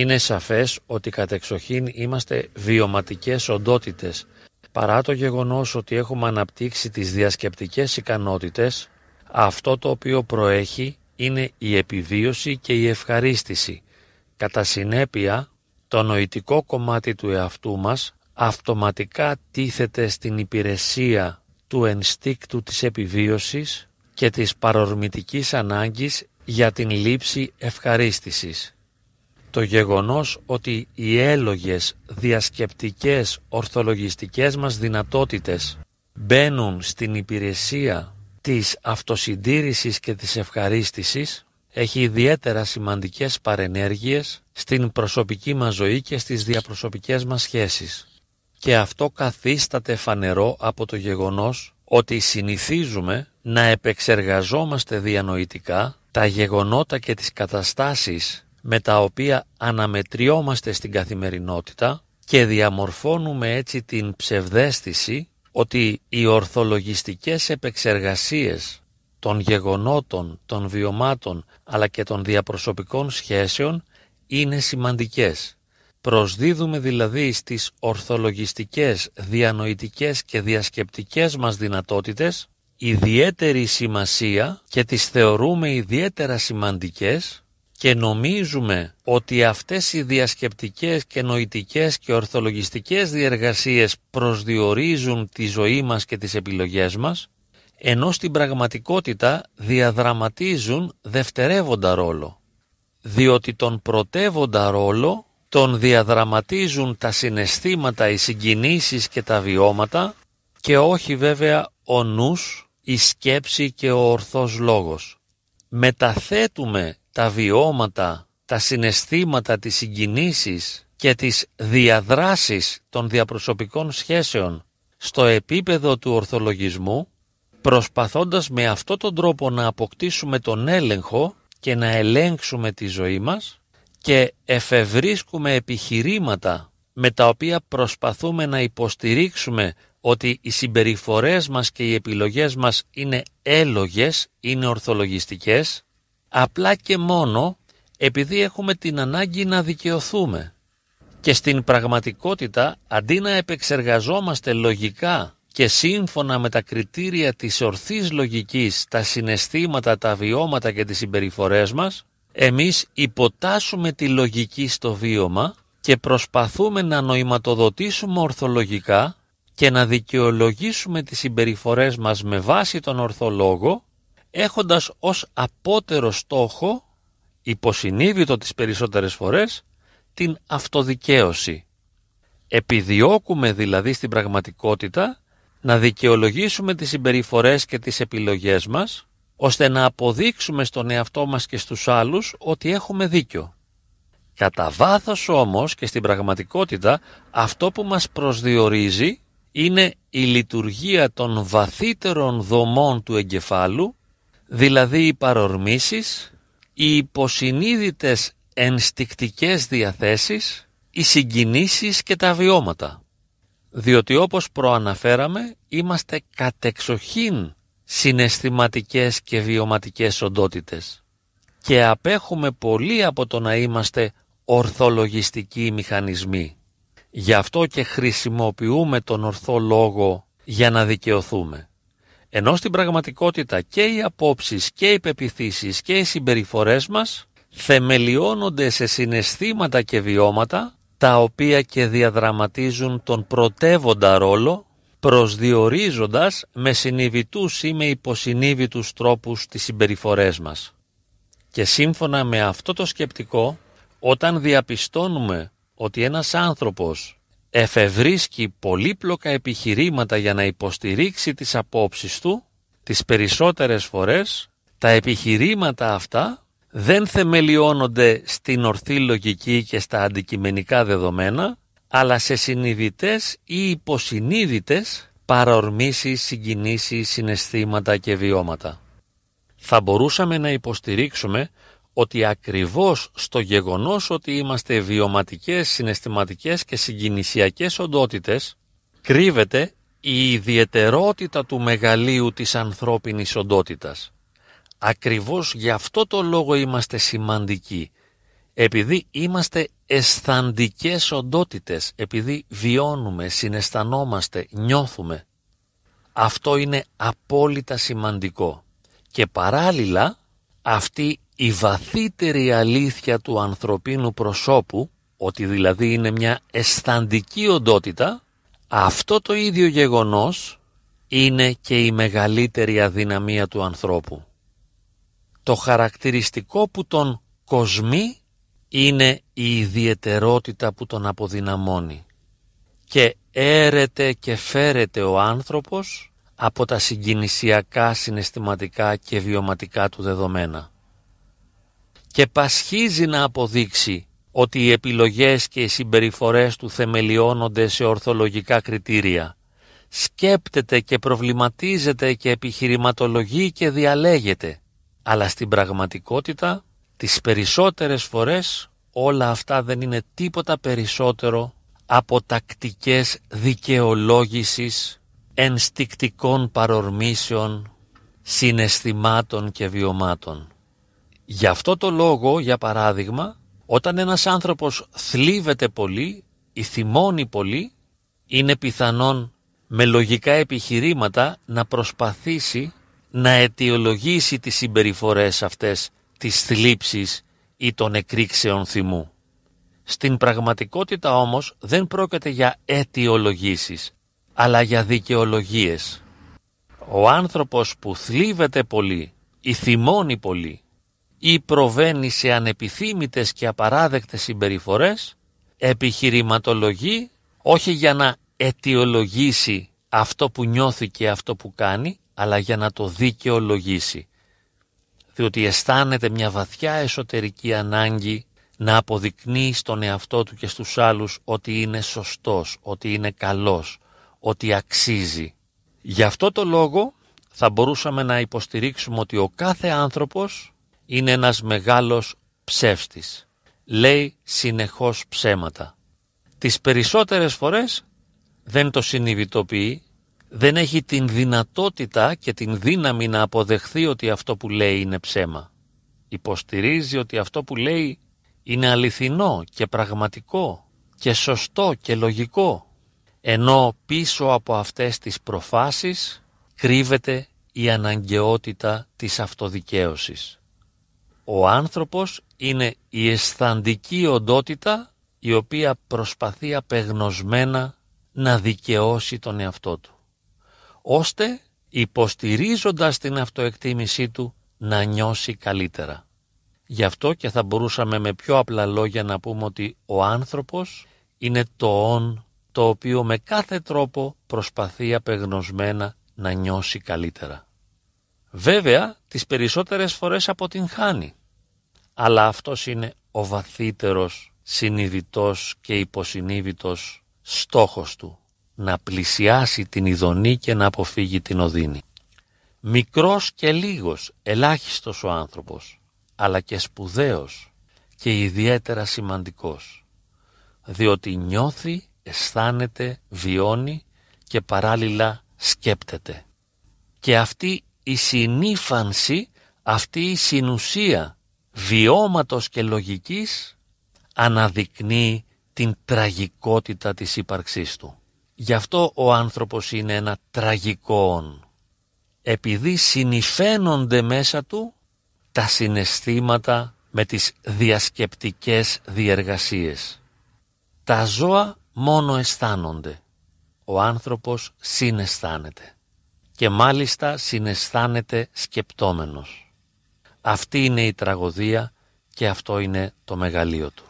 Είναι σαφές ότι κατεξοχήν είμαστε βιωματικές οντότητες, παρά το γεγονός ότι έχουμε αναπτύξει τις διασκεπτικές ικανότητες, αυτό το οποίο προέχει είναι η επιβίωση και η ευχαρίστηση. Κατά συνέπεια, το νοητικό κομμάτι του εαυτού μας αυτοματικά τίθεται στην υπηρεσία του ενστίκτου της επιβίωσης και της παρορμητικής ανάγκης για την λήψη ευχαρίστησης. Το γεγονός ότι οι έλογες, διασκεπτικές, ορθολογιστικές μας δυνατότητες μπαίνουν στην υπηρεσία της αυτοσυντήρησης και της ευχαρίστησης έχει ιδιαίτερα σημαντικές παρενέργειες στην προσωπική μας ζωή και στις διαπροσωπικές μας σχέσεις. Και αυτό καθίσταται φανερό από το γεγονός ότι συνηθίζουμε να επεξεργαζόμαστε διανοητικά τα γεγονότα και τις καταστάσεις με τα οποία αναμετριόμαστε στην καθημερινότητα και διαμορφώνουμε έτσι την ψευδέστηση ότι οι ορθολογιστικές επεξεργασίες των γεγονότων, των βιωμάτων αλλά και των διαπροσωπικών σχέσεων είναι σημαντικές. Προσδίδουμε δηλαδή στις ορθολογιστικές, διανοητικές και διασκεπτικές μας δυνατότητες ιδιαίτερη σημασία και τις θεωρούμε ιδιαίτερα σημαντικές και νομίζουμε ότι αυτές οι διασκεπτικές και νοητικές και ορθολογιστικές διεργασίες προσδιορίζουν τη ζωή μας και τις επιλογές μας, ενώ στην πραγματικότητα διαδραματίζουν δευτερεύοντα ρόλο, διότι τον πρωτεύοντα ρόλο τον διαδραματίζουν τα συναισθήματα, οι συγκινήσεις και τα βιώματα και όχι βέβαια ο νους, η σκέψη και ο ορθός λόγος. Μεταθέτουμε τα βιώματα, τα συναισθήματα, τις συγκινήσεις και τις διαδράσεις των διαπροσωπικών σχέσεων στο επίπεδο του ορθολογισμού, προσπαθώντας με αυτόν τον τρόπο να αποκτήσουμε τον έλεγχο και να ελέγξουμε τη ζωή μας και εφευρίσκουμε επιχειρήματα με τα οποία προσπαθούμε να υποστηρίξουμε ότι οι συμπεριφορές μας και οι επιλογές μας είναι έλογες, είναι ορθολογιστικές απλά και μόνο επειδή έχουμε την ανάγκη να δικαιωθούμε. Και στην πραγματικότητα, αντί να επεξεργαζόμαστε λογικά και σύμφωνα με τα κριτήρια της ορθής λογικής τα συναισθήματα, τα βιώματα και τις συμπεριφορές μας, εμείς υποτάσσουμε τη λογική στο βίωμα και προσπαθούμε να νοηματοδοτήσουμε ορθολογικά και να δικαιολογήσουμε τις συμπεριφορές μας με βάση τον ορθολόγο έχοντας ως απότερο στόχο, υποσυνείδητο τις περισσότερες φορές, την αυτοδικαίωση. Επιδιώκουμε δηλαδή στην πραγματικότητα να δικαιολογήσουμε τις συμπεριφορές και τις επιλογές μας, ώστε να αποδείξουμε στον εαυτό μας και στους άλλους ότι έχουμε δίκιο. Κατά βάθος όμως και στην πραγματικότητα αυτό που μας προσδιορίζει είναι η λειτουργία των βαθύτερων δομών του εγκεφάλου δηλαδή οι παρορμήσεις, οι υποσυνείδητες ενστικτικές διαθέσεις, οι συγκινήσεις και τα βιώματα. Διότι όπως προαναφέραμε είμαστε κατεξοχήν συναισθηματικές και βιωματικές οντότητες και απέχουμε πολύ από το να είμαστε ορθολογιστικοί μηχανισμοί. Γι' αυτό και χρησιμοποιούμε τον ορθό λόγο για να δικαιωθούμε. Ενώ στην πραγματικότητα και οι απόψεις και οι πεπιθήσεις και οι συμπεριφορές μας θεμελιώνονται σε συναισθήματα και βιώματα τα οποία και διαδραματίζουν τον πρωτεύοντα ρόλο προσδιορίζοντας με συνειδητούς ή με υποσυνείδητους τρόπους τις συμπεριφορές μας. Και σύμφωνα με αυτό το σκεπτικό, όταν διαπιστώνουμε ότι ένας άνθρωπος εφευρίσκει πολύπλοκα επιχειρήματα για να υποστηρίξει τις απόψεις του, τις περισσότερες φορές τα επιχειρήματα αυτά δεν θεμελιώνονται στην ορθή λογική και στα αντικειμενικά δεδομένα, αλλά σε συνειδητές ή υποσυνείδητες παρορμήσεις, συγκινήσεις, συναισθήματα και βιώματα. Θα μπορούσαμε να υποστηρίξουμε ότι ακριβώς στο γεγονός ότι είμαστε βιωματικές, συναισθηματικές και συγκινησιακές οντότητες κρύβεται η ιδιαιτερότητα του μεγαλείου της ανθρώπινης οντότητας. Ακριβώς γι' αυτό το λόγο είμαστε σημαντικοί, επειδή είμαστε αισθαντικές οντότητες, επειδή βιώνουμε, συναισθανόμαστε, νιώθουμε. Αυτό είναι απόλυτα σημαντικό. Και παράλληλα αυτή η βαθύτερη αλήθεια του ανθρωπίνου προσώπου, ότι δηλαδή είναι μια αισθαντική οντότητα, αυτό το ίδιο γεγονός είναι και η μεγαλύτερη αδυναμία του ανθρώπου. Το χαρακτηριστικό που τον κοσμεί είναι η ιδιαιτερότητα που τον αποδυναμώνει και έρεται και φέρεται ο άνθρωπος από τα συγκινησιακά, συναισθηματικά και βιωματικά του δεδομένα. Και πασχίζει να αποδείξει ότι οι επιλογές και οι συμπεριφορές του θεμελιώνονται σε ορθολογικά κριτήρια. Σκέπτεται και προβληματίζεται και επιχειρηματολογεί και διαλέγεται. Αλλά στην πραγματικότητα τις περισσότερες φορές όλα αυτά δεν είναι τίποτα περισσότερο από τακτικές δικαιολόγησης ενστικτικών παρορμήσεων, συναισθημάτων και βιωμάτων. Γι' αυτό το λόγο, για παράδειγμα, όταν ένας άνθρωπος θλίβεται πολύ ή θυμώνει πολύ, είναι πιθανόν με λογικά επιχειρήματα να προσπαθήσει να αιτιολογήσει τις συμπεριφορές αυτές της θλίψης ή των εκρήξεων θυμού. Στην πραγματικότητα όμως δεν πρόκειται για αιτιολογήσεις, αλλά για δικαιολογίες. Ο άνθρωπος που θλίβεται πολύ ή θυμώνει πολύ ή προβαίνει σε ανεπιθύμητες και απαράδεκτες συμπεριφορές, επιχειρηματολογεί όχι για να αιτιολογήσει αυτό που νιώθει και αυτό που κάνει, αλλά για να το δικαιολογήσει. Διότι αισθάνεται μια βαθιά εσωτερική ανάγκη να αποδεικνύει στον εαυτό του και στους άλλους ότι είναι σωστός, ότι είναι καλός, ότι αξίζει. Γι' αυτό το λόγο θα μπορούσαμε να υποστηρίξουμε ότι ο κάθε άνθρωπος είναι ένας μεγάλος ψεύστης. Λέει συνεχώς ψέματα. Τις περισσότερες φορές δεν το συνειδητοποιεί, δεν έχει την δυνατότητα και την δύναμη να αποδεχθεί ότι αυτό που λέει είναι ψέμα. Υποστηρίζει ότι αυτό που λέει είναι αληθινό και πραγματικό και σωστό και λογικό. Ενώ πίσω από αυτές τις προφάσεις κρύβεται η αναγκαιότητα της αυτοδικαίωσης. Ο άνθρωπος είναι η αισθαντική οντότητα η οποία προσπαθεί απεγνωσμένα να δικαιώσει τον εαυτό του, ώστε υποστηρίζοντας την αυτοεκτίμησή του να νιώσει καλύτερα. Γι' αυτό και θα μπορούσαμε με πιο απλά λόγια να πούμε ότι ο άνθρωπος είναι το «ον» το οποίο με κάθε τρόπο προσπαθεί απεγνωσμένα να νιώσει καλύτερα. Βέβαια, τις περισσότερες φορές αποτυγχάνει αλλά αυτός είναι ο βαθύτερος συνειδητός και υποσυνείδητος στόχος του να πλησιάσει την ειδονή και να αποφύγει την οδύνη. Μικρός και λίγος, ελάχιστος ο άνθρωπος, αλλά και σπουδαίος και ιδιαίτερα σημαντικός, διότι νιώθει, αισθάνεται, βιώνει και παράλληλα σκέπτεται. Και αυτή η συνήφανση, αυτή η συνουσία βιώματος και λογικής αναδεικνύει την τραγικότητα της ύπαρξής του. Γι' αυτό ο άνθρωπος είναι ένα τραγικό επειδή συνηφαίνονται μέσα του τα συναισθήματα με τις διασκεπτικές διεργασίες. Τα ζώα μόνο αισθάνονται. Ο άνθρωπος συναισθάνεται και μάλιστα συναισθάνεται σκεπτόμενος. Αυτή είναι η τραγωδία και αυτό είναι το μεγαλείο του.